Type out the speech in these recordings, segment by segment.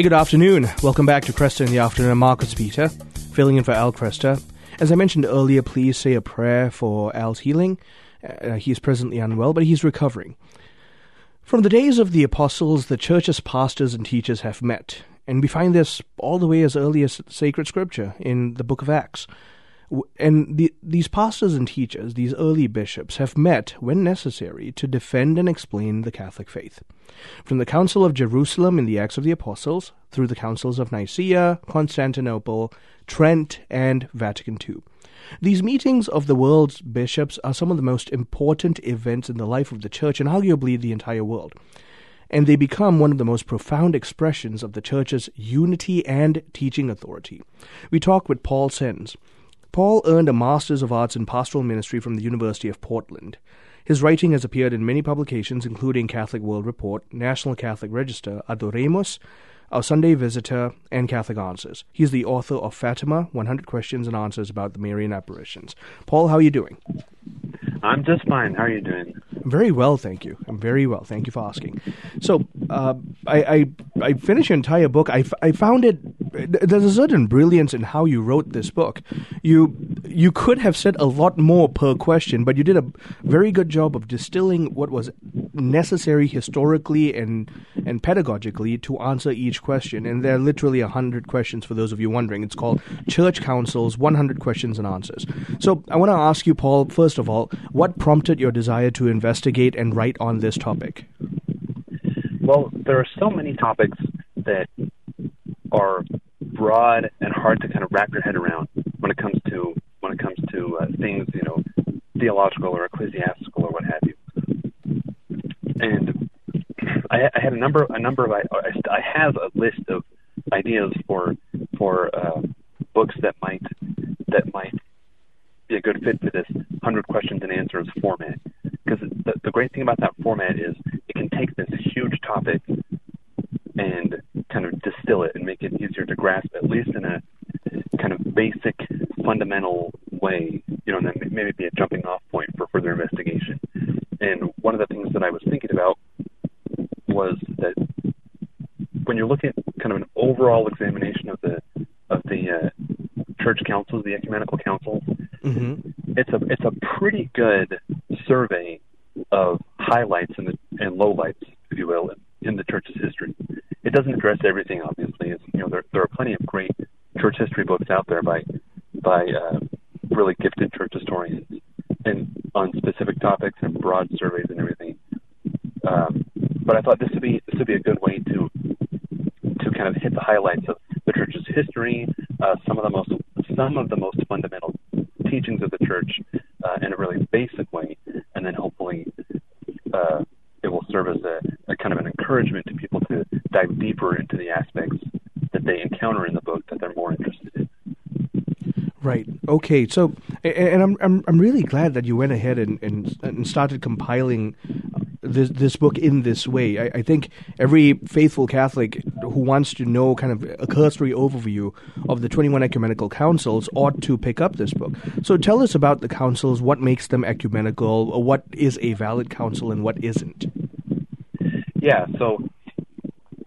Hey, good afternoon. Welcome back to Kresta in the Afternoon. I'm Marcus Peter, filling in for Al Kresta. As I mentioned earlier, please say a prayer for Al's healing. Uh, he is presently unwell, but he's recovering. From the days of the apostles, the church's pastors and teachers have met, and we find this all the way as early as sacred scripture in the book of Acts. And the, these pastors and teachers, these early bishops, have met, when necessary, to defend and explain the Catholic faith. From the Council of Jerusalem in the Acts of the Apostles, through the Councils of Nicaea, Constantinople, Trent, and Vatican II. These meetings of the world's bishops are some of the most important events in the life of the Church and arguably the entire world. And they become one of the most profound expressions of the Church's unity and teaching authority. We talk with Paul Senz, Paul earned a Master's of Arts in Pastoral Ministry from the University of Portland. His writing has appeared in many publications, including Catholic World Report, National Catholic Register, Adoremus, Our Sunday Visitor, and Catholic Answers. He is the author of Fatima, 100 Questions and Answers about the Marian Apparitions. Paul, how are you doing? I'm just fine. How are you doing? Very well, thank you. I'm very well. Thank you for asking. So, uh, I, I, I finished your entire book. I, I found it. There's a certain brilliance in how you wrote this book. You you could have said a lot more per question, but you did a very good job of distilling what was necessary historically and and pedagogically to answer each question. And there are literally a hundred questions for those of you wondering. It's called Church Councils: 100 Questions and Answers. So, I want to ask you, Paul. First of all, what prompted your desire to investigate and write on this topic? Well, there are so many topics that are broad and hard to kind of wrap your head around when it comes to when it comes to uh, things you know theological or ecclesiastical or what have you. And I, I had a number a number of I, I have a list of ideas for for uh, books that might that might be a good fit for this 100 questions and answers format. Because the, the great thing about that format is it can take this huge topic and kind of distill it and make it easier to grasp, at least in a kind of basic, fundamental way, you know, and then maybe be a jumping off point for further investigation. And one of the things that I was thinking about was that when you're looking at kind of an overall examination of the of the uh, church councils, the ecumenical councils, mm-hmm. it's a it's a pretty good survey of highlights and, the, and lowlights, if you will, in, in the church's history. It doesn't address everything, obviously. It's, you know, there there are plenty of great church history books out there by by uh, really gifted church historians and on specific topics and broad surveys and everything. Um, but I thought this would be this would be a good way to to kind of hit the highlights of the church's history, uh, some of the most some of the most fundamental teachings of the church uh, in a really basic way, and then hopefully uh, it will serve as a, a kind of an encouragement to people dive deeper into the aspects that they encounter in the book that they're more interested in. Right. Okay. So, and I'm I'm I'm really glad that you went ahead and and, and started compiling this this book in this way. I, I, think every faithful Catholic who wants to know kind of a cursory overview of the 21 ecumenical councils ought to pick up this book. So tell us about the councils, what makes them ecumenical, what is a valid council and what isn't. Yeah, so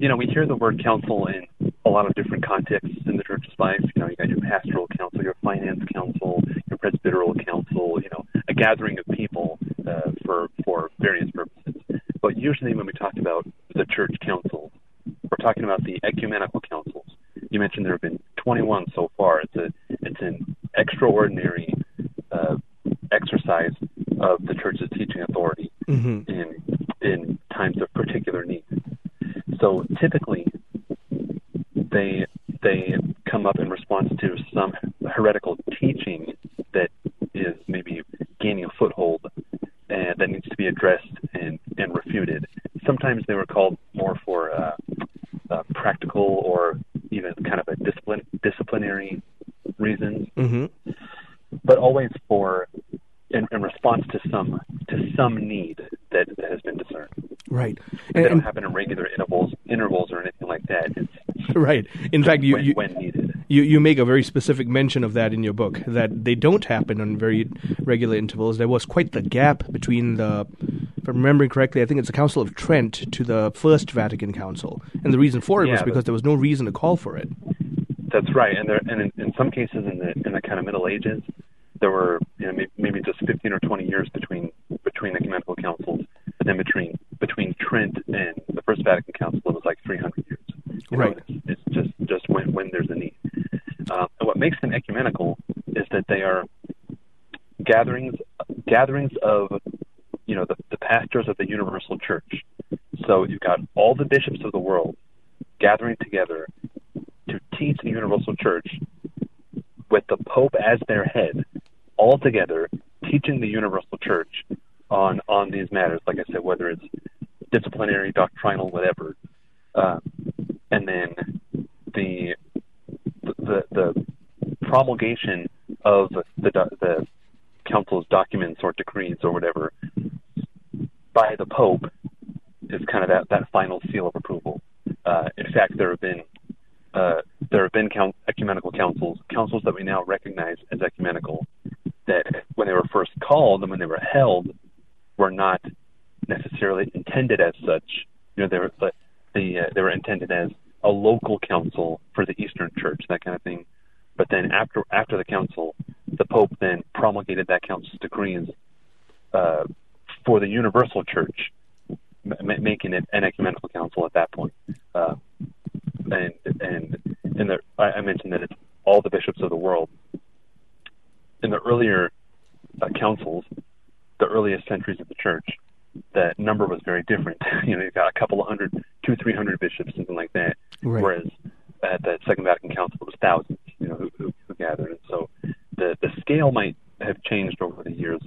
you know, we hear the word council in a lot of different contexts in the church's life. You know, you got your pastoral council, your finance council, your presbyteral council, you know, a gathering of people uh, for for various purposes. But usually, when we talk about the church council, we're talking about the ecumenical councils. You mentioned there have been 21 so far. It's a it's an extraordinary uh, exercise of the church's teaching authority mm-hmm. in times of particular need. So typically, they they come up in response to some heretical teaching that is maybe gaining a foothold and that needs to be addressed and, and refuted. Sometimes they were called more for uh, uh, practical or even kind of a discipline, disciplinary reasons, mm-hmm. but always for in, in, response to some to some need that, that has been discerned. Right. And, they don't happen in regular intervals intervals or anything like that. It's right. In fact, you, when, you when needed. You you make a very specific mention of that in your book that they don't happen on very regular intervals. There was quite the gap between the if I'm remembering correctly, I think it's the Council of Trent to the First Vatican Council, and the reason for it Yeah, was because there was no reason to call for it. That's right, and there and in, in some cases in the in the kind of Middle Ages, there were you know maybe, just 15 or 20 years between between ecumenical councils, but then between between Trent and the First Vatican Council, it was like 300 years. You know, Right. it's, it's just just when when there's a need. Um, and what makes them ecumenical is that they are gatherings gatherings of you know the, the pastors of the universal church. So you've got all the bishops of the world gathering together to teach the universal church with the Pope as their head, all together teaching the universal church on on these matters. Like I said, whether it's disciplinary, doctrinal, whatever, um, and then the the the promulgation of the the council's documents or decrees or whatever by the Pope is kind of that, that final seal of approval. Uh, in fact, there have been uh, there have been count, ecumenical councils, councils that we now recognize as ecumenical, that when they were first called and when they were held, were not necessarily intended as such. You know, they were the uh, they were intended as a local council for the Eastern Church, that kind of thing. But then after after the council, the Pope then promulgated that council's decrees uh, for the Universal Church, m- making it an ecumenical council at that point. Uh, and and in the I, I mentioned that it's all the bishops of the world. In the earlier uh, councils, the earliest centuries of the church, that number was very different. you know, you've got a couple of hundred, two, three hundred bishops, something like that. Right. Whereas at the Second Vatican Council, it was thousands. You know, who, who, who gathered, and so the the scale might have changed over the years,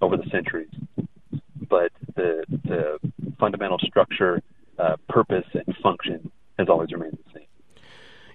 over the centuries, but the the fundamental structure, uh, purpose, and function has always remained the same.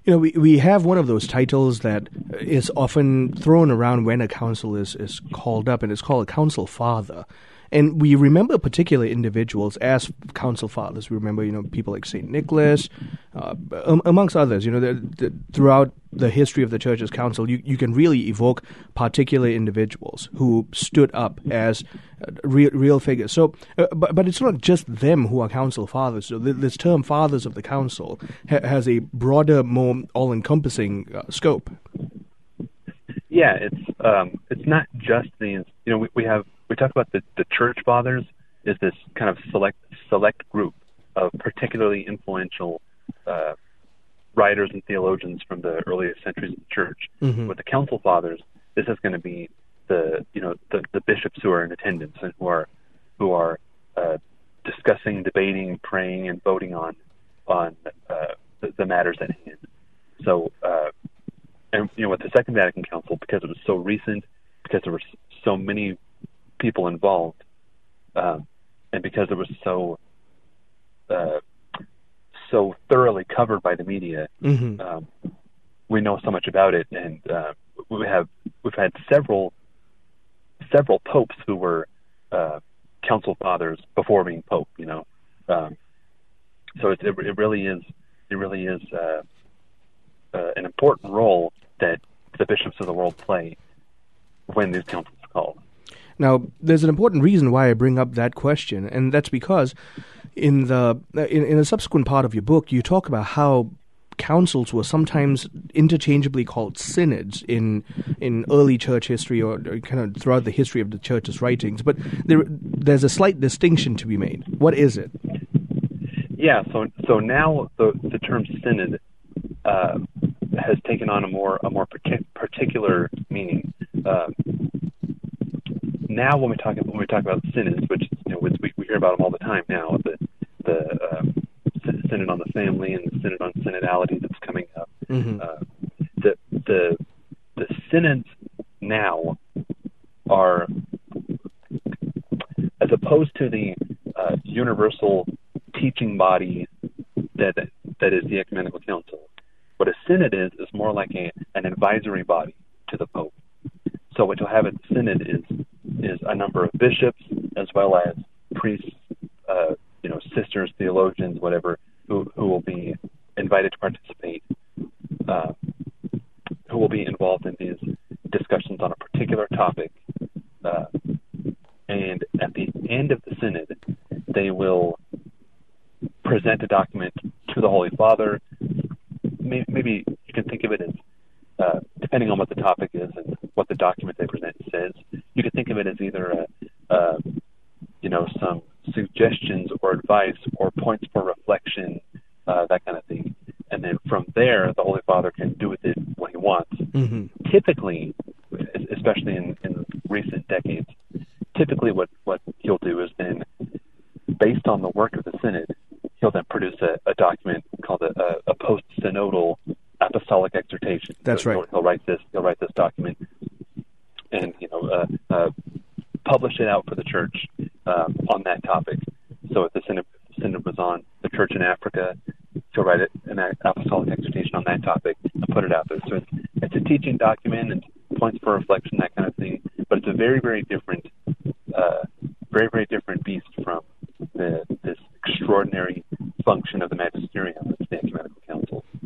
You know, we, we have one of those titles that is often thrown around when a council is, is called up, and it's called a council father. And we remember particular individuals as council fathers. We remember, you know, people like Saint Nicholas, uh, am- amongst others. You know, the, the, throughout the history of the church's council, you, you can really evoke particular individuals who stood up as uh, real real figures. So, uh, but but it's not just them who are council fathers. So th- this term "fathers of the council" ha- has a broader, more all-encompassing uh, scope. Yeah, it's um, it's not just these. You know, we, we have we talk about the the church fathers is this kind of select select group of particularly influential uh, writers and theologians from the earliest centuries of the church. Mhm. With the council fathers, this is going to be the you know the the bishops who are in attendance and who are who are uh, discussing, debating, praying, and voting on on uh, the, the matters at hand. So. Uh, and you know with the Second Vatican Council because it was so recent, because there were so many people involved, um, and because it was so uh, so thoroughly covered by the media, hmm um, we know so much about it, and uh, we have we've had several several popes who were uh, council fathers before being pope. You know, um, so it, it it really is it really is uh, uh, an important role that the bishops of the world play when these councils are called. Now, there's an important reason why I bring up that question, and that's because in the in, in a subsequent part of your book, you talk about how councils were sometimes interchangeably called synods in in early church history or, or kind of throughout the history of the church's writings. But there, there's a slight distinction to be made. What is it? Yeah, so so now the the term synod uh, has taken on a more a more partic- particular meaning. Uh, now, when we talk when we talk about synods, which you know we, we hear about them all the time now, the the um, synod on the family and the synod on synodality that's coming up. Mhm. Uh, the the the synods now are as opposed to the uh, universal teaching body that that is the ecumenical council. What a synod is is more like a an advisory body to the pope. So what you'll have at the synod is is a number of bishops as well as priests, uh, you know, sisters, theologians, whatever, who who will be invited to participate, uh, who will be involved in these discussions on a particular topic. Uh, and at the end of the synod, they will present a document to the Holy Father. Maybe you can think of it as, uh, depending on what the topic is and what the document they present says, you could think of it as either a, a you know, some suggestions or advice or points for reflection, uh, that kind of thing. And then from there, the Holy Father can do with it what he wants. Mm-hmm. Typically, especially in, in recent decades, typically what, what he'll do is then, based on the work of the Synod, he'll then produce a, a document called a, a, a post-synodal apostolic exhortation. That's right. He'll, he'll, write this. He'll write this document, uh, uh, publish it out for the church um, on that topic. So if the synod, synod was on the church in Africa, he'll write an apostolic exhortation on that topic and put it out there. So it's, it's a teaching document and points for reflection, that kind of thing. But it's a very, very different, uh, very, very different beast from the, this extraordinary function of the magisterium.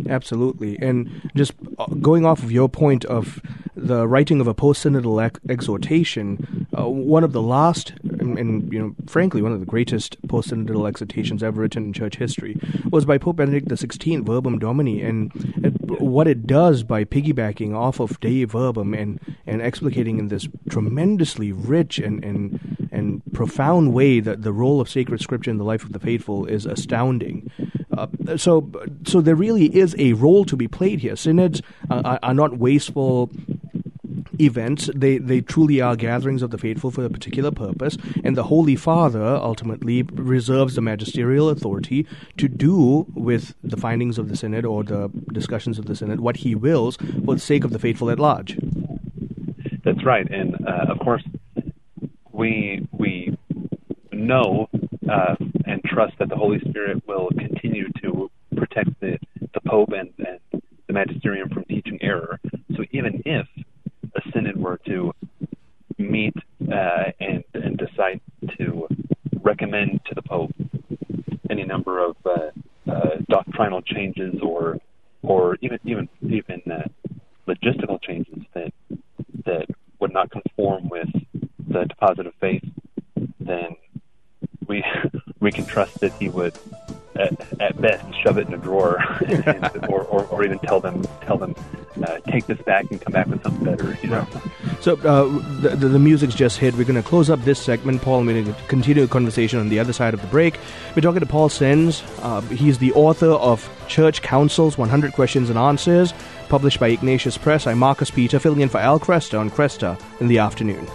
Absolutely, and just uh, going off of your point of the writing of a post-synodal ex- exhortation, uh, one of the last, and, and, you know, frankly, one of the greatest post-synodal exhortations ever written in church history, was by Pope Benedict XVI, Verbum Domini, and, and what it does by piggybacking off of Dei Verbum and and explicating in this tremendously rich and and and profound way that the role of sacred scripture in the life of the faithful is astounding. Uh, so, so there really is a role to be played here. Synods uh, are, not wasteful events. They they truly are gatherings of the faithful for a particular purpose, and the Holy Father ultimately reserves the magisterial authority to do with the findings of the synod or the discussions of the synod what he wills for the sake of the faithful at large. That's right, and uh, of course, we we know uh, trust that the Holy Spirit will continue to protect the the Pope and, and the magisterium from teaching error. So even if a synod were to meet uh, and and decide to recommend to the Pope any number of uh, uh, doctrinal changes or or even even even uh, logistical changes that that would not conform with the deposit of faith, we can trust that he would at, at best shove it in a drawer and, or, or, or even tell them tell them uh, take this back and come back with something better you know? So uh, the, the, music's just hit. We're going to close up this segment. Paul we're going to continue the conversation on the other side of the break. We're talking to paul senz. Uh, he's the author of church councils 100 questions and answers published by ignatius press. I'm marcus peter filling in for al kresta on kresta in the afternoon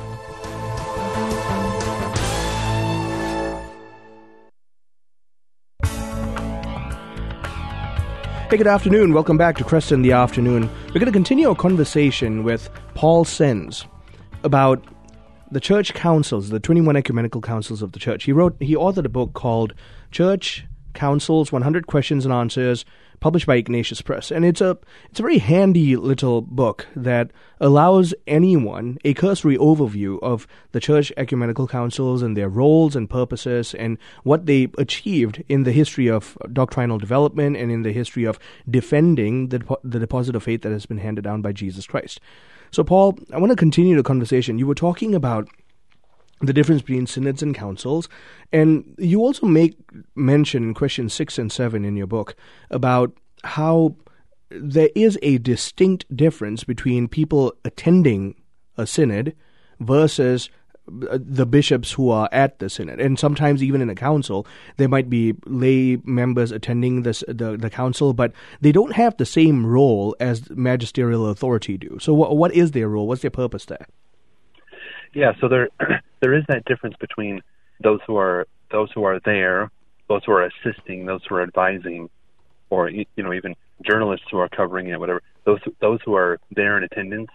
Hey, good afternoon. Welcome back to Kresta in the Afternoon. We're going to continue our conversation with Paul Senz about the church councils, the 21 ecumenical councils of the church. He wrote, he authored a book called Church Councils 100 Questions and Answers published by Ignatius Press, and it's a it's a very handy little book that allows anyone a cursory overview of the church ecumenical councils and their roles and purposes and what they achieved in the history of doctrinal development and in the history of defending the the deposit of faith that has been handed down by Jesus Christ. So, Paul, I want to continue the conversation. You were talking about the difference between synods and councils. And you also make mention in questions six and seven in your book about how there is a distinct difference between people attending a synod versus uh, the bishops who are at the synod, and sometimes even in a council, there might be lay members attending this, the the council, but they don't have the same role as magisterial authority do. So, what what is their role? What's their purpose there? Yeah, so there there is that difference between those who are those who are there, those who are assisting, those who are advising, or you know even journalists who are covering it, whatever. Those those who are there in attendance,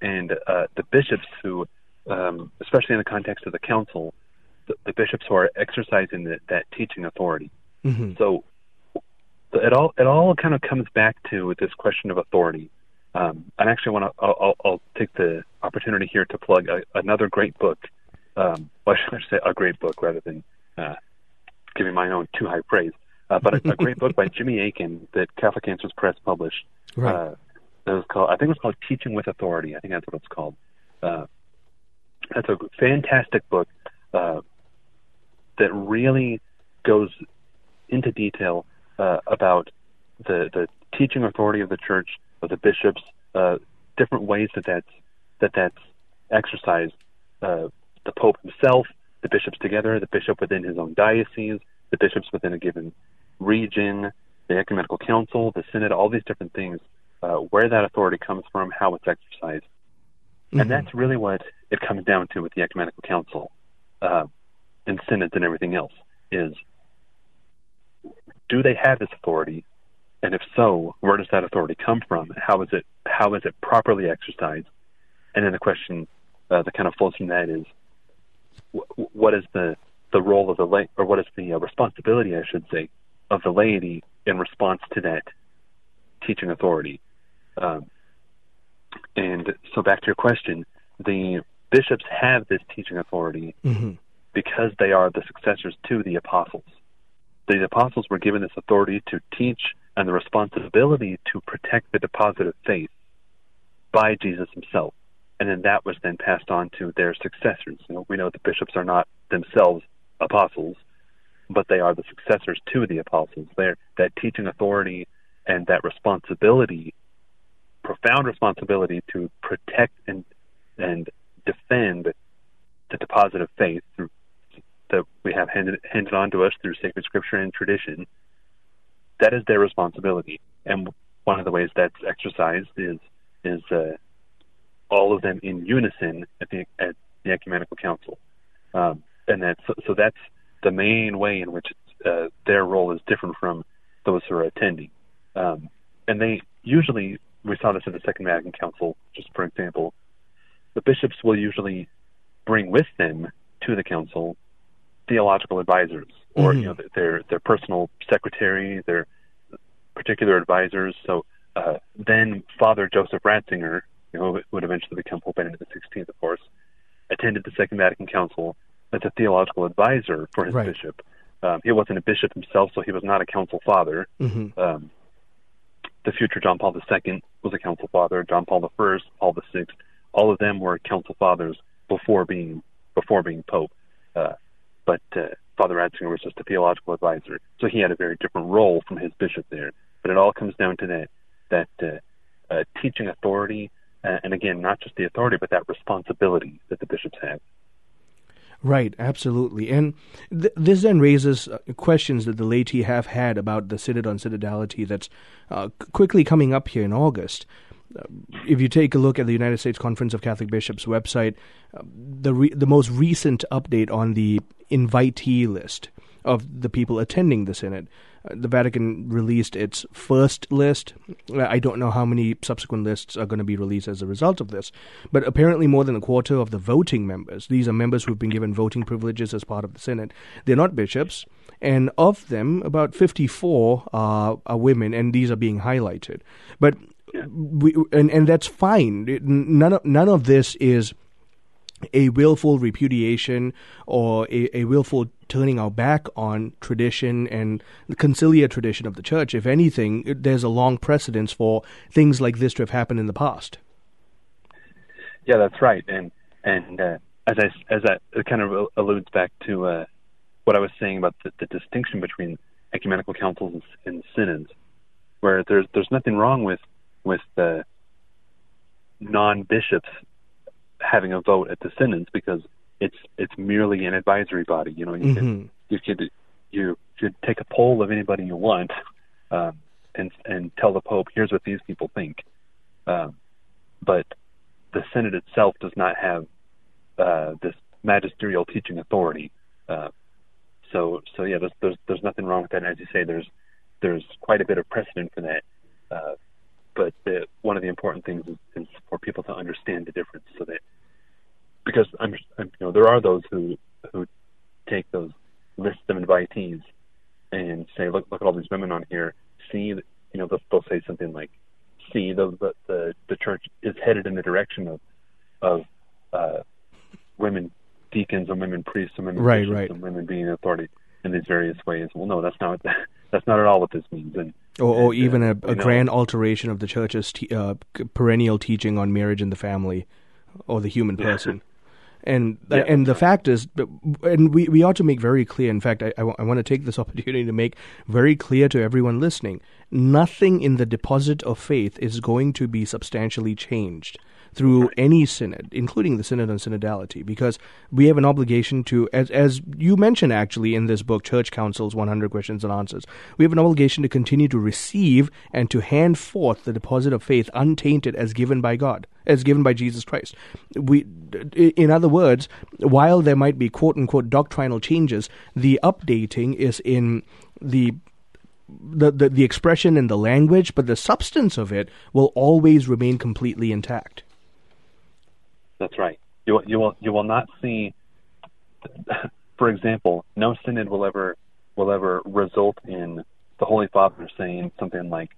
and uh, the bishops who, um, especially in the context of the council, the, the bishops who are exercising the, that teaching authority. Mm-hmm. So it all it all kind of comes back to this question of authority. Um, I actually want to I'll, I'll, take the opportunity here to plug a, another great book. Um, well, I should say a great book rather than uh, giving my own too high praise. Uh, but a, a, great book by Jimmy Akin that Catholic Answers Press published. Right. Uh, that was called I think it was called Teaching with Authority. I think that's what it's called. Uh, that's a fantastic book. Uh, that really goes into detail uh, about the the teaching authority of the church, of the bishops, uh, different ways that that's that that's exercised. Uh, the Pope himself, the bishops together, the bishop within his own diocese, the bishops within a given region, the ecumenical council, the synod, all these different things, uh, where that authority comes from, how it's exercised. Mm-hmm. And that's really what it comes down to with the ecumenical council uh, and synods and everything else is do they have this authority? And if so, where does that authority come from? How is it how is it properly exercised? And then the question uh, that kind of flows from that is, wh- what is the the role of the lay, or what is the uh, responsibility, I should say, of the laity in response to that teaching authority? Um, and so, back to your question, the bishops have this teaching authority mm-hmm. because they are the successors to the apostles. The apostles were given this authority to teach and the responsibility to protect the deposit of faith by Jesus himself. And then that was then passed on to their successors. You know, we know the bishops are not themselves apostles, but they are the successors to the apostles. They're, that teaching authority and that responsibility, profound responsibility to protect and and defend the deposit of faith through, that we have handed, handed on to us through sacred scripture and tradition. That is their responsibility, and one of the ways that's exercised is is uh, all of them in unison at the at the ecumenical council, um, and that's so, so, that's the main way in which uh, their role is different from those who are attending, um, and they usually we saw this at the Second Vatican Council, just for example, the bishops will usually bring with them to the council theological advisors or mm-hmm. you know their their personal secretary, their particular advisors. So uh, then Father Joseph Ratzinger, you know, would eventually become Pope Benedict XVI, of course, attended the Second Vatican Council as a theological advisor for his right. bishop. Um, he wasn't a bishop himself, so he was not a council father. Mm-hmm. Um, the future John Paul II was a council father. John Paul I, Paul VI, all of them were council fathers before being before being pope. Uh, but uh, Father Ratzinger was just a theological advisor, so he had a very different role from his bishop there. But it all comes down to that that uh, uh, teaching authority, uh, and again, not just the authority, but that responsibility that the bishops have. Right, absolutely. And th- this then raises uh, questions that the laity have had about the Synod on Synodality that's uh, quickly coming up here in August if you take a look at the United States Conference of Catholic Bishops website, uh, the re- the most recent update on the invitee list of the people attending the synod, uh, the Vatican released its first list. Uh, I don't know how many subsequent lists are going to be released as a result of this, but apparently more than a quarter of the voting members, these are members who've been given voting privileges as part of the synod, they're not bishops. And of them, about 54 are, are women, and these are being highlighted. But we, and and that's fine. None of, none of this is a willful repudiation or a, a willful turning our back on tradition and the conciliar tradition of the church. If anything, there's a long precedence for things like this to have happened in the past. Yeah, that's right, and and uh, as I as that kind of alludes back to uh, what I was saying about the, the distinction between ecumenical councils and, and synods, where there's there's nothing wrong with with the non bishops having a vote at the synods because it's it's merely an advisory body. You know, you mm-hmm. can you could you could take a poll of anybody you want um, and and tell the Pope here's what these people think. Um, but the synod itself does not have uh, this magisterial teaching authority. Uh, so so yeah, there's, there's there's nothing wrong with that. And as you say, there's there's quite a bit of precedent for that. Uh, but the, one of the important things is, is, for people to understand the difference, so that because I'm, I'm, you know there are those who who take those lists of invitees and say, look look at all these women on here. See, you know they'll, they'll say something like, see the, the the the church is headed in the direction of of uh, women deacons and women priests and women right, right. and women being authority in these various ways. Well, no, that's not that's not at all what this means. And or, or and, even uh, a, a grand alteration of the church's te- uh, perennial teaching on marriage and the family, or the human person. And Yeah, and the fact is, and we, we ought to make very clear. In fact, I, I, I want to take this opportunity to make very clear to everyone listening: nothing in the deposit of faith is going to be substantially changed through any synod, including the synod on synodality, because we have an obligation to, as as you mentioned actually in this book, Church Councils: 100 Questions and Answers, we have an obligation to continue to receive and to hand forth the deposit of faith untainted as given by God, as given by Jesus Christ. We, in other words, while there might be quote unquote doctrinal changes, the updating is in the the, the, the expression and the language, but the substance of it will always remain completely intact. That's right. You you will you will not see, for example, no synod will ever will ever result in the Holy Father saying something like,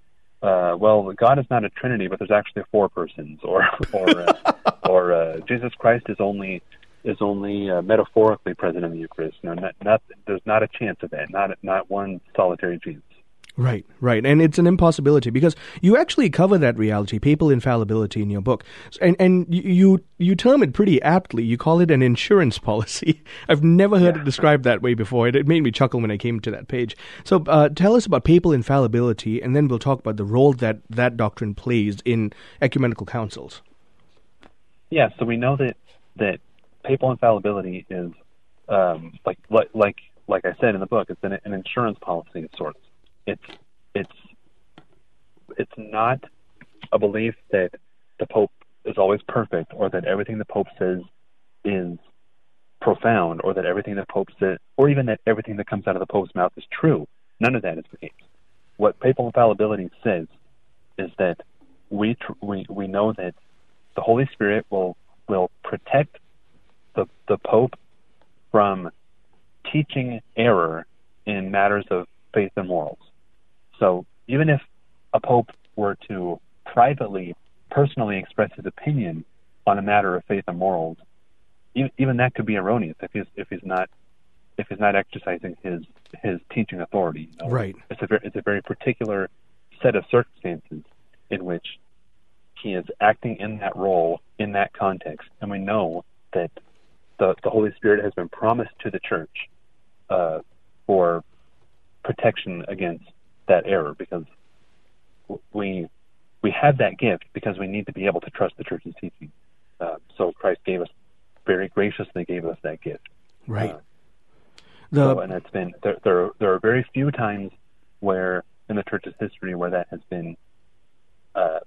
uh, "Well, God is not a Trinity, but there's actually four persons," or or uh, or uh, Jesus Christ is only is only uh, metaphorically present in the Eucharist. No, not, not there's not a chance of that. Not not one solitary Jesus. Right, right. And it's an impossibility because you actually cover that reality, papal infallibility, in your book. And, and you, you term it pretty aptly. You call it an insurance policy. I've never heard Yeah. it described that way before. It, it made me chuckle when I came to that page. So uh, tell us about papal infallibility, and then we'll talk about the role that that doctrine plays in ecumenical councils. Yeah, so we know that that papal infallibility is um, like like like like I said in the book, it's an, an insurance policy of sorts. It's it's it's not a belief that the Pope is always perfect, or that everything the Pope says is profound, or that everything the Pope says, or even that everything that comes out of the Pope's mouth is true. None of that is the case. What papal infallibility says is that we tr- we we know that the Holy Spirit will will protect the the Pope from teaching error in matters of faith and morals. So even if a Pope were to privately, personally express his opinion on a matter of faith and morals, even, that could be erroneous if he's if he's not if he's not exercising his his teaching authority. you know. Right. It's a very it's a very particular set of circumstances in which he is acting in that role in that context, and we know that the the Holy Spirit has been promised to the Church uh, for protection against that error because we we have that gift because we need to be able to trust the Church's teaching. Uh, so Christ gave us very graciously gave us that gift. Right. Uh, the so, and it's been there, there. are- There are very few times where in the church's history where that has been uh, uh,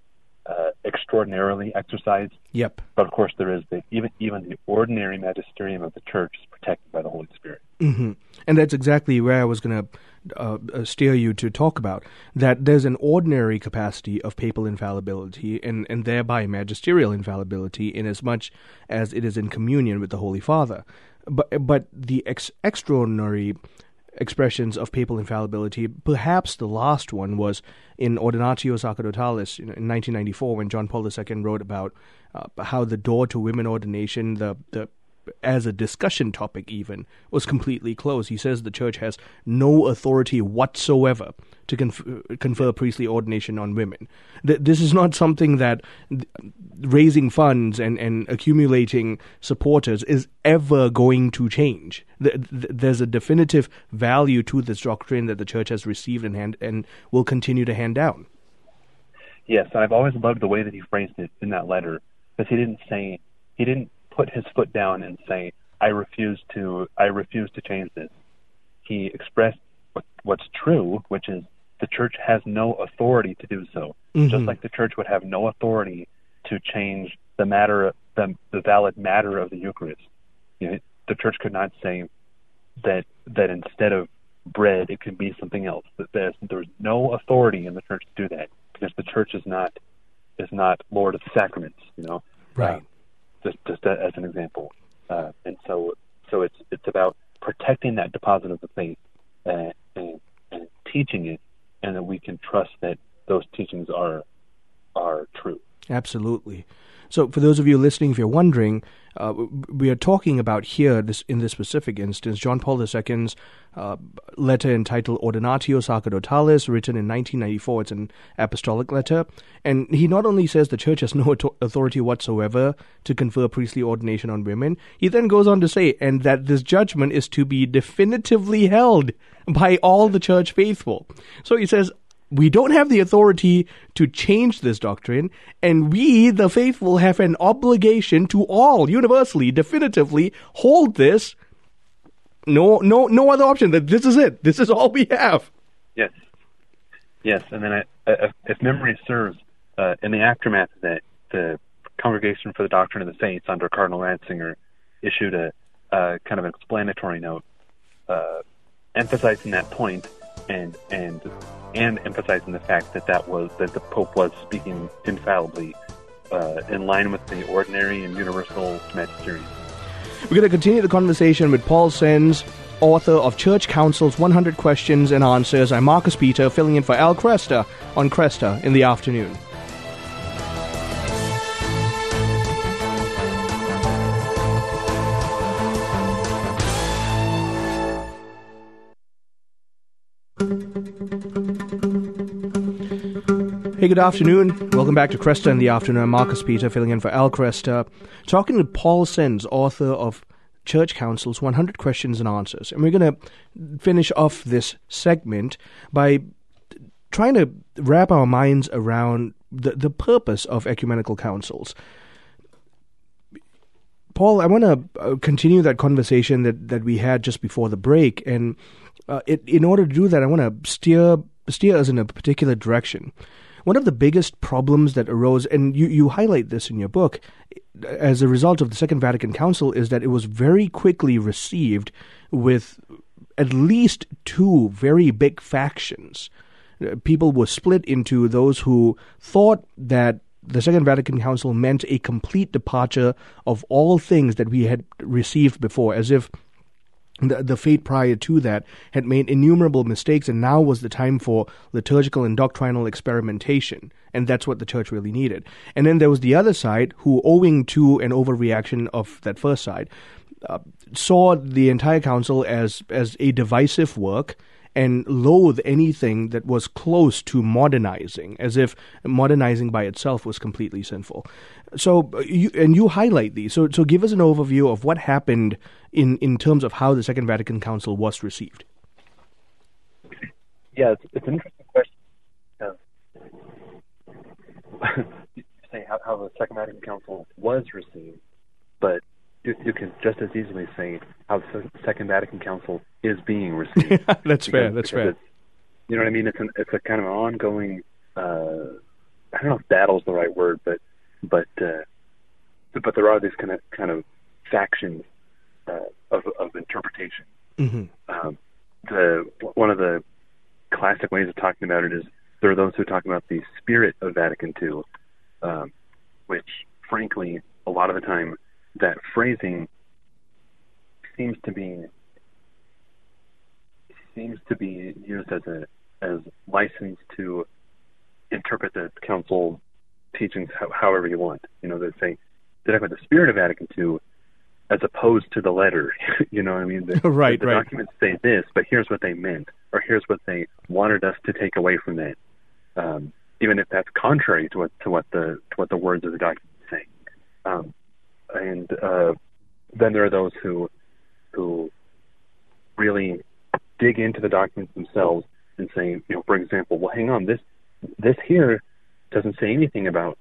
extraordinarily exercised. yep. But of course, there is the even even the ordinary magisterium of the church is protected by the Holy Spirit. Mm-hmm. And that's exactly where I was going to uh, uh, steer you to talk about that there's an ordinary capacity of papal infallibility and, and thereby magisterial infallibility in as much as it is in communion with the Holy Father. But, but the ex- extraordinary expressions of papal infallibility, perhaps the last one was in Ordinatio Sacerdotalis in 1994 when John Paul II wrote about uh, how the door to women ordination, the, the as a discussion topic even was completely closed. He says the church has no authority whatsoever to conf- uh, confer priestly ordination on women. Th- this is not something that th- raising funds and, and accumulating supporters is ever going to change. Th- th- there's a definitive value to this doctrine that the church has received and hand, and will continue to hand down. Yes, I've always loved the way that he phrased it in that letter because he didn't say he didn't put his foot down and say I refuse to I refuse to change this. He expressed what, what's true, which is the church has no authority to do so. Just Mhm. like the church would have no authority to change the matter the, the valid matter of the Eucharist. You know, the church could not say that that instead of bread it could be something else. That there's there's no authority in the church to do that because the church is not is not Lord of the sacraments. You know, Right. Uh, just just as an example, uh, and so so it's it's about protecting that deposit of the faith uh, and, and teaching it, and that we can trust that those teachings are are true. Absolutely. So, for those of you listening, if you're wondering, uh, we are talking about here, this in this specific instance, John Paul II's uh, letter entitled Ordinatio Sacerdotalis, written in 1994. It's an apostolic letter, and he not only says the church has no authority whatsoever to confer priestly ordination on women, he then goes on to say, and that this judgment is to be definitively held by all the church faithful. So he says, we don't have the authority to change this doctrine, and we, the faithful, have an obligation to all universally, definitively hold this. No, no, no other option. That this is it. This is all we have. Yes, yes. And then, I, if, if memory serves, uh, in the aftermath of that, the Congregation for the Doctrine of the Saints under Cardinal Ratzinger issued a uh, kind of an explanatory note, uh, emphasizing that point and and and emphasizing the fact that that was that the Pope was speaking infallibly uh, in line with the ordinary and universal magisterium. We're going to continue the conversation with Paul Senz, author of Church Council's 100 Questions and Answers. I'm Marcus Peter, filling in for Al Kresta on Kresta in the afternoon. Hey, good afternoon. Welcome back to Kresta in the Afternoon. I'm Marcus Peter, filling in for Al Kresta, talking with Paul Senz, author of Church Council's 100 Questions and Answers. And we're going to finish off this segment by trying to wrap our minds around the, the purpose of ecumenical councils. Paul, I want to uh, continue that conversation that, that we had just before the break, and uh, it, in order to do that, I want to steer steer us in a particular direction. One of the biggest problems that arose, and you, you highlight this in your book, as a result of the Second Vatican Council, is that it was very quickly received with at least two very big factions. Uh, people were split into those who thought that the Second Vatican Council meant a complete departure of all things that we had received before, as if the, the prior to that had made innumerable mistakes, and now was the time for liturgical and doctrinal experimentation. And that's what the church really needed. And then there was the other side, who, owing to an overreaction of that first side, uh, saw the entire council as, as a divisive work and loathe anything that was close to modernizing, as if modernizing by itself was completely sinful. So, uh, you, and you highlight these. So, so give us an overview of what happened in, in terms of how the Second Vatican Council was received. Yeah, it's, it's an interesting question. Uh, you say how, how the Second Vatican Council was received, you, you can just as easily say how the Second Vatican Council is being received. that's because, fair. That's fair. You know what I mean? It's an it's a kind of an ongoing. Uh, I don't know if battle is the right word, but but uh, but there are these kind of kind of factions uh, of of interpretation. Mm-hmm. Um, the one of the classic ways of talking about it is there are those who talk about the spirit of Vatican II, um, which frankly a lot of the time that phrasing seems to be seems to be used as a as license to interpret the council teachings however you want. You know, they say they talk about the spirit of Vatican II as opposed to the letter. you know what I mean? The, right, the, right. documents say this, but here's what they meant, or here's what they wanted us to take away from that. Um, even if that's contrary to what to what the to what the words of the document say. Um, and uh, then there are those who who really dig into the documents themselves and say, you know, for example, well, hang on, this this here doesn't say anything about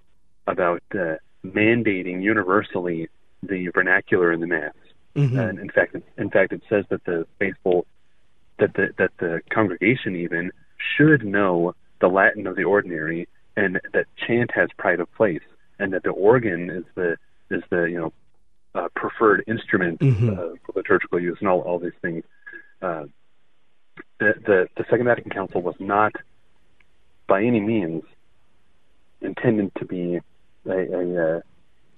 about uh, mandating universally the vernacular in the mass. Mm-hmm. And in fact, in fact, it says that the faithful, that the that the congregation even should know the Latin of the ordinary, and that chant has pride of place, and that the organ is the is the you know uh, preferred instrument mm-hmm. uh, for liturgical use, and all all these things. Uh, the, the the Second Vatican Council was not by any means intended to be a, a, uh,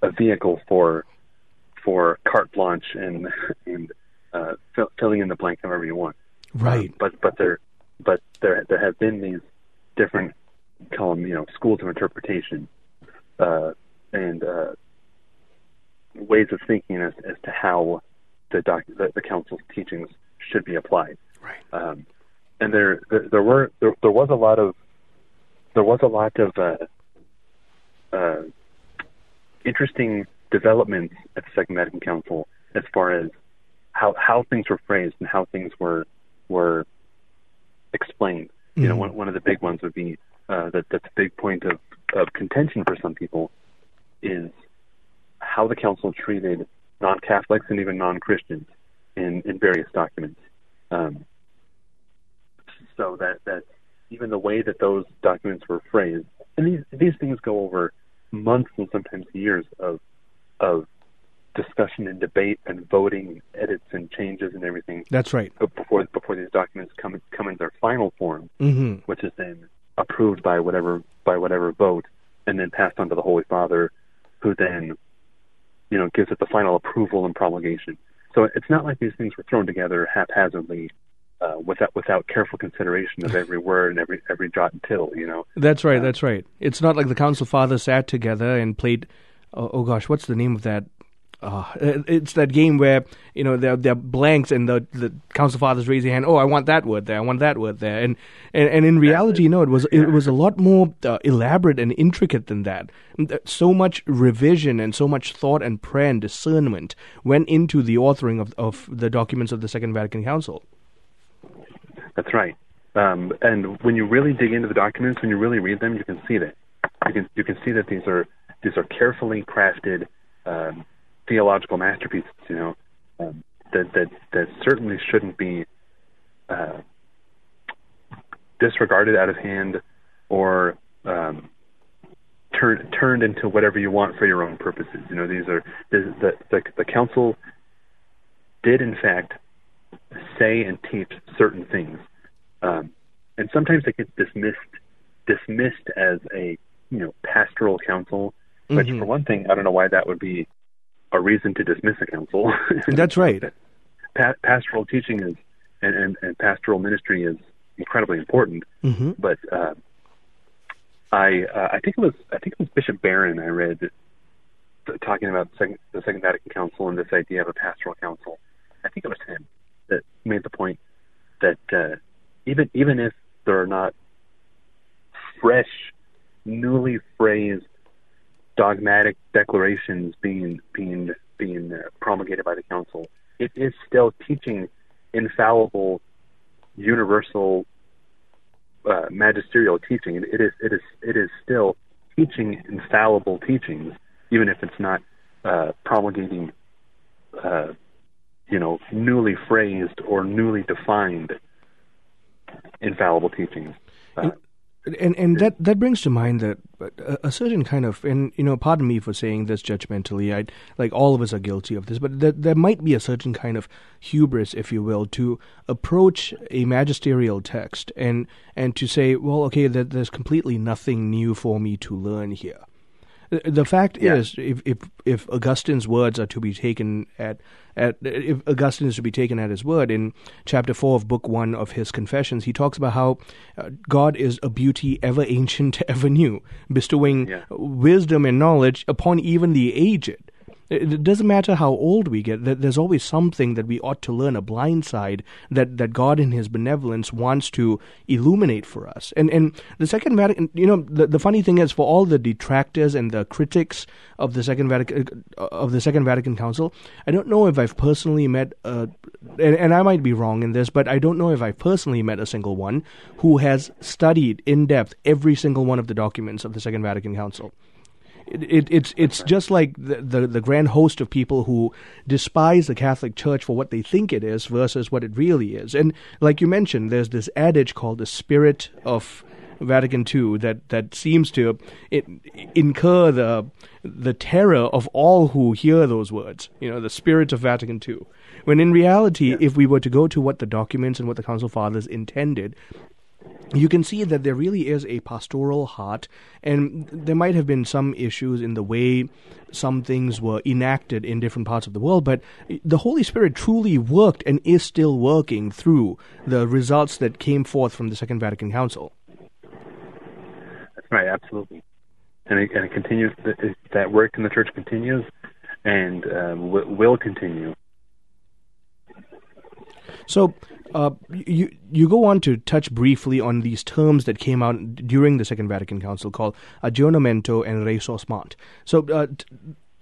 a vehicle for for carte blanche and and uh, fill, filling in the blank however you want. Right. Uh, but but there but there there have been these different call them you know schools of interpretation uh, and uh, ways of thinking as, as to how the, doc, the the council's teachings should be applied. Right. Um, and there, there there were there, there was a lot of there was a lot of uh, uh, interesting developments at the Second Vatican Council as far as how how things were phrased and how things were were explained. You know, Mhm. one one of the big ones would be uh, that that's a big point of of contention for some people is how the council treated non-Catholics and even non-Christians in in various documents. Um, so that that even the way that those documents were phrased, and these these things go over months and sometimes years of of discussion and debate and voting, edits and changes and everything That's right. before before these documents come come in their final form, hmm which is then approved by whatever by whatever vote, and then passed on to the Holy Father, who then, you know, gives it the final approval and promulgation. So it's not like these things were thrown together haphazardly, uh, without without careful consideration of every word and every every jot and tittle. You know, That's right. That's right. It's not like the council fathers sat together and played. Oh, oh gosh, what's the name of that? Uh, it's that game where you know they're, they're blanks and the the council fathers raise their hand. Oh, I want that word there. I want that word there. And and, and in reality, no, it was it was a lot more uh, elaborate and intricate than that. So much revision and so much thought and prayer and discernment went into the authoring of of the documents of the Second Vatican Council. That's right. Um, and when you really dig into the documents, when you really read them, you can see that. You can you can see that these are these are carefully crafted um, theological masterpieces. You know um, that that that certainly shouldn't be uh, disregarded out of hand or um, turned turned into whatever you want for your own purposes. You know these are the the the, the council did in fact say and teach certain things, um, and sometimes it gets dismissed dismissed as a you know pastoral council. Which, Mhm. for one thing, I don't know why that would be a reason to dismiss a council. That's right. pa- pastoral teaching is and, and, and pastoral ministry is incredibly important. hmm But uh, I uh, I think it was I think it was Bishop Barron I read th- talking about the second, the Second Vatican Council and this idea of a pastoral council. I think it was him that made the point that uh, even even if there are not fresh, newly phrased dogmatic declarations being being being uh, promulgated by the council, it is still teaching infallible, universal uh, magisterial teaching. It, is it is it is still teaching infallible teachings, even if it's not uh, promulgating, uh, you know, newly phrased or newly defined infallible teachings. Uh, And and that that brings to mind that a, uh, a certain kind of and you know pardon me for saying this judgmentally I like all of us are guilty of this but there, there might be a certain kind of hubris if you will to approach a magisterial text and and to say well okay that there's completely nothing new for me to learn here the fact Yeah. is, if, if if Augustine's words are to be taken at at if Augustine is to be taken at his word in chapter four of book one of his Confessions, he talks about how uh, God is a beauty ever ancient, ever new, bestowing Yeah. wisdom and knowledge upon even the aged. It doesn't matter how old we get. There's always something that we ought to learn, a blind side that, that God in His benevolence wants to illuminate for us. And and the Second Vatican, you know, the, the funny thing is, for all the detractors and the critics of the Second Vatican of the Second Vatican Council, I don't know if I've personally met, uh, and, and I might be wrong in this, but I don't know if I've personally met a single one who has studied in depth every single one of the documents of the Second Vatican Council. It, it, it's it's just like the, the the grand host of people who despise the Catholic Church for what they think it is versus what it really is. And like you mentioned, there's this adage called the spirit of Vatican II that, that seems to it, incur the the terror of all who hear those words. You know, the spirit of Vatican II. When in reality, if we were to go to what the documents and what the Council Fathers intended, you can see that there really is a pastoral heart, and there might have been some issues in the way some things were enacted in different parts of the world, but the Holy Spirit truly worked and is still working through the results that came forth from the Second Vatican Council. That's Right, absolutely. And it, and it continues. That work in the church continues, and um, will continue. So, uh, you you go on to touch briefly on these terms that came out during the Second Vatican Council called aggiornamento and ressourcement. So, uh, t-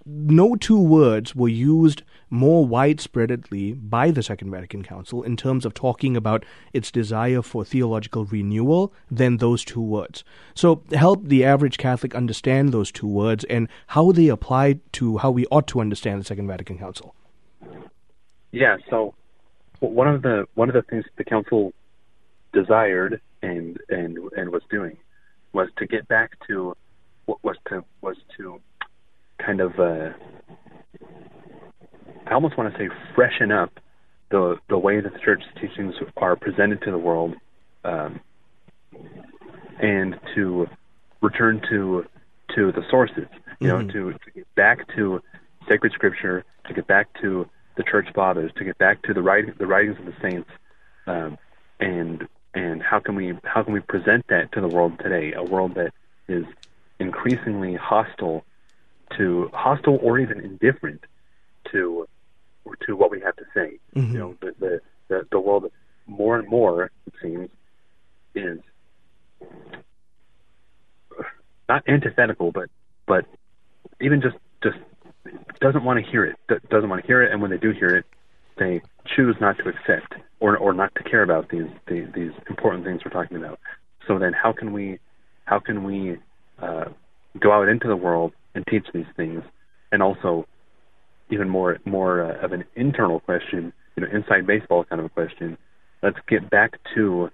no two words were used more widespreadly by the Second Vatican Council in terms of talking about its desire for theological renewal than those two words. So, help the average Catholic understand those two words and how they apply to how we ought to understand the Second Vatican Council. Yeah, so one of the one of the things the council desired and and and was doing was to get back to what was to was to kind of uh, I almost want to say freshen up the the way that the church's teachings are presented to the world, um, and to return to to the sources. You mm-hmm. know, to, to get back to sacred scripture, to get back to the church fathers, to get back to the writing, the writings of the saints, um, and and how can we how can we present that to the world today? A world that is increasingly hostile to hostile or even indifferent to to what we have to say. Mm-hmm. You know, the, the the the world more and more it seems is not antithetical, but but even just just doesn't want to hear it. Doesn't want to hear it, and when they do hear it, they choose not to accept or or not to care about these these, these important things we're talking about. So then, how can we how can we uh, go out into the world and teach these things, and also even more more uh, of an internal question, you know, inside baseball kind of a question. Let's get back to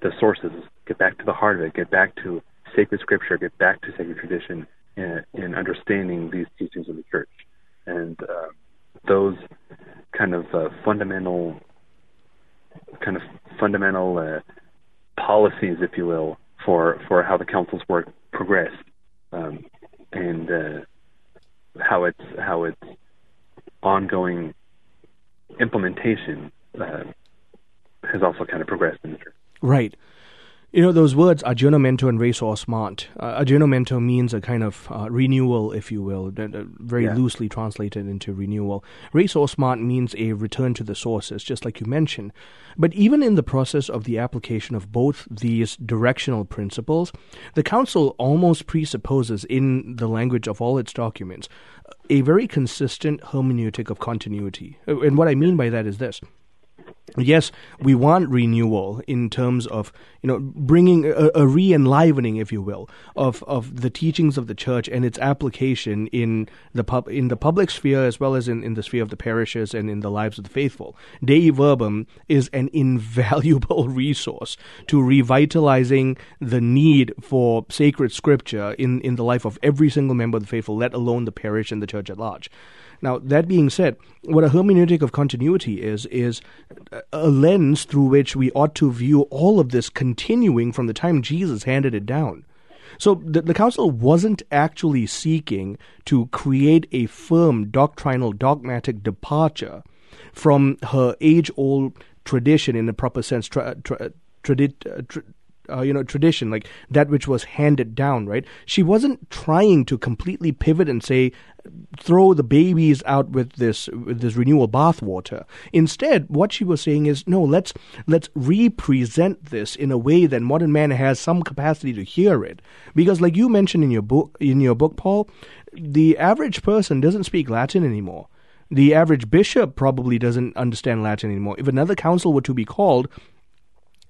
the sources, get back to the heart of it, get back to sacred scripture, get back to sacred tradition, in, in understanding these teachings of the church, and uh, those kind of uh, fundamental, kind of fundamental uh, policies, if you will, for for how the council's work progressed, um, and uh, how it's how its ongoing implementation uh, has also kind of progressed in the church. Right. You know, those words, aggiornamento and ressourcement. Uh, aggiornamento means a kind of uh, renewal, if you will, very yeah. loosely translated into renewal. Ressourcement means a return to the sources, just like you mentioned. But even in the process of the application of both these directional principles, the Council almost presupposes, in the language of all its documents, a very consistent hermeneutic of continuity. And what I mean by that is this yes, we want renewal in terms of you know bringing a, a re-enlivening, if you will, of of the teachings of the church and its application in the pub in the public sphere as well as in, in the sphere of the parishes and in the lives of the faithful. Dei Verbum is an invaluable resource to revitalizing the need for sacred scripture in, in the life of every single member of the faithful, let alone the parish and the church at large. Now, that being said, what a hermeneutic of continuity is, is a lens through which we ought to view all of this continuing from the time Jesus handed it down. So the, the council wasn't actually seeking to create a firm doctrinal, dogmatic departure from her age old tradition in the proper sense, tra- tra- tradi- uh, tra- uh, you know tradition like that which was handed down right she wasn't trying to completely pivot and say throw the babies out with this with this renewal bathwater. Instead, what she was saying is, no, let's let's represent this in a way that modern man has some capacity to hear it. Because, like you mentioned in your book, in your book, Paul, the average person doesn't speak Latin anymore. The average bishop probably doesn't understand Latin anymore. If another council were to be called,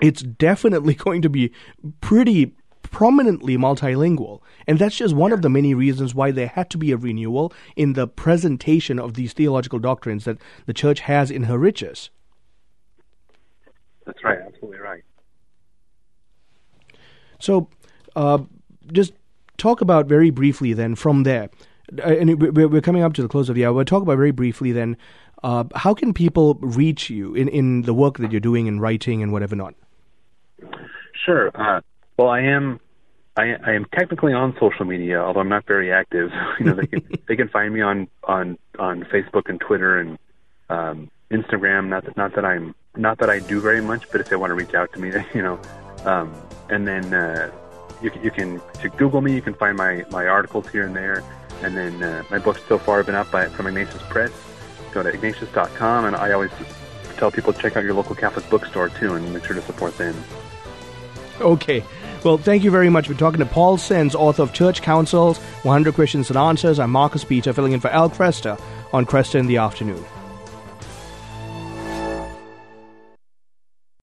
it's definitely going to be pretty prominently multilingual. And that's just one of the many reasons why there had to be a renewal in the presentation of these theological doctrines that the church has in her riches. That's right, absolutely right. So, uh, just talk about very briefly then from there, uh, and we're coming up to the close of the hour. We'll talk about very briefly then uh, how can people reach you in, in the work that you're doing in writing and whatever not? Sure. Uh, well, I am. I, I am technically on social media, although I'm not very active. you know, they can they can find me on on on Facebook and Twitter and um, Instagram. Not that not that I'm not that I do very much, but if they want to reach out to me, you know, um, and then uh, you, can- you can you Google me, you can find my, my articles here and there. And then uh, my books so far have been up by, from Ignatius Press. Go to ignatius.com, and I always tell people to check out your local Catholic bookstore too, and make sure to support them. Okay. Well, thank you very much for talking to Paul Senz, author of Church Councils, 100 Questions and Answers. I'm Marcus Peter, filling in for Al Kresta on Kresta in the Afternoon.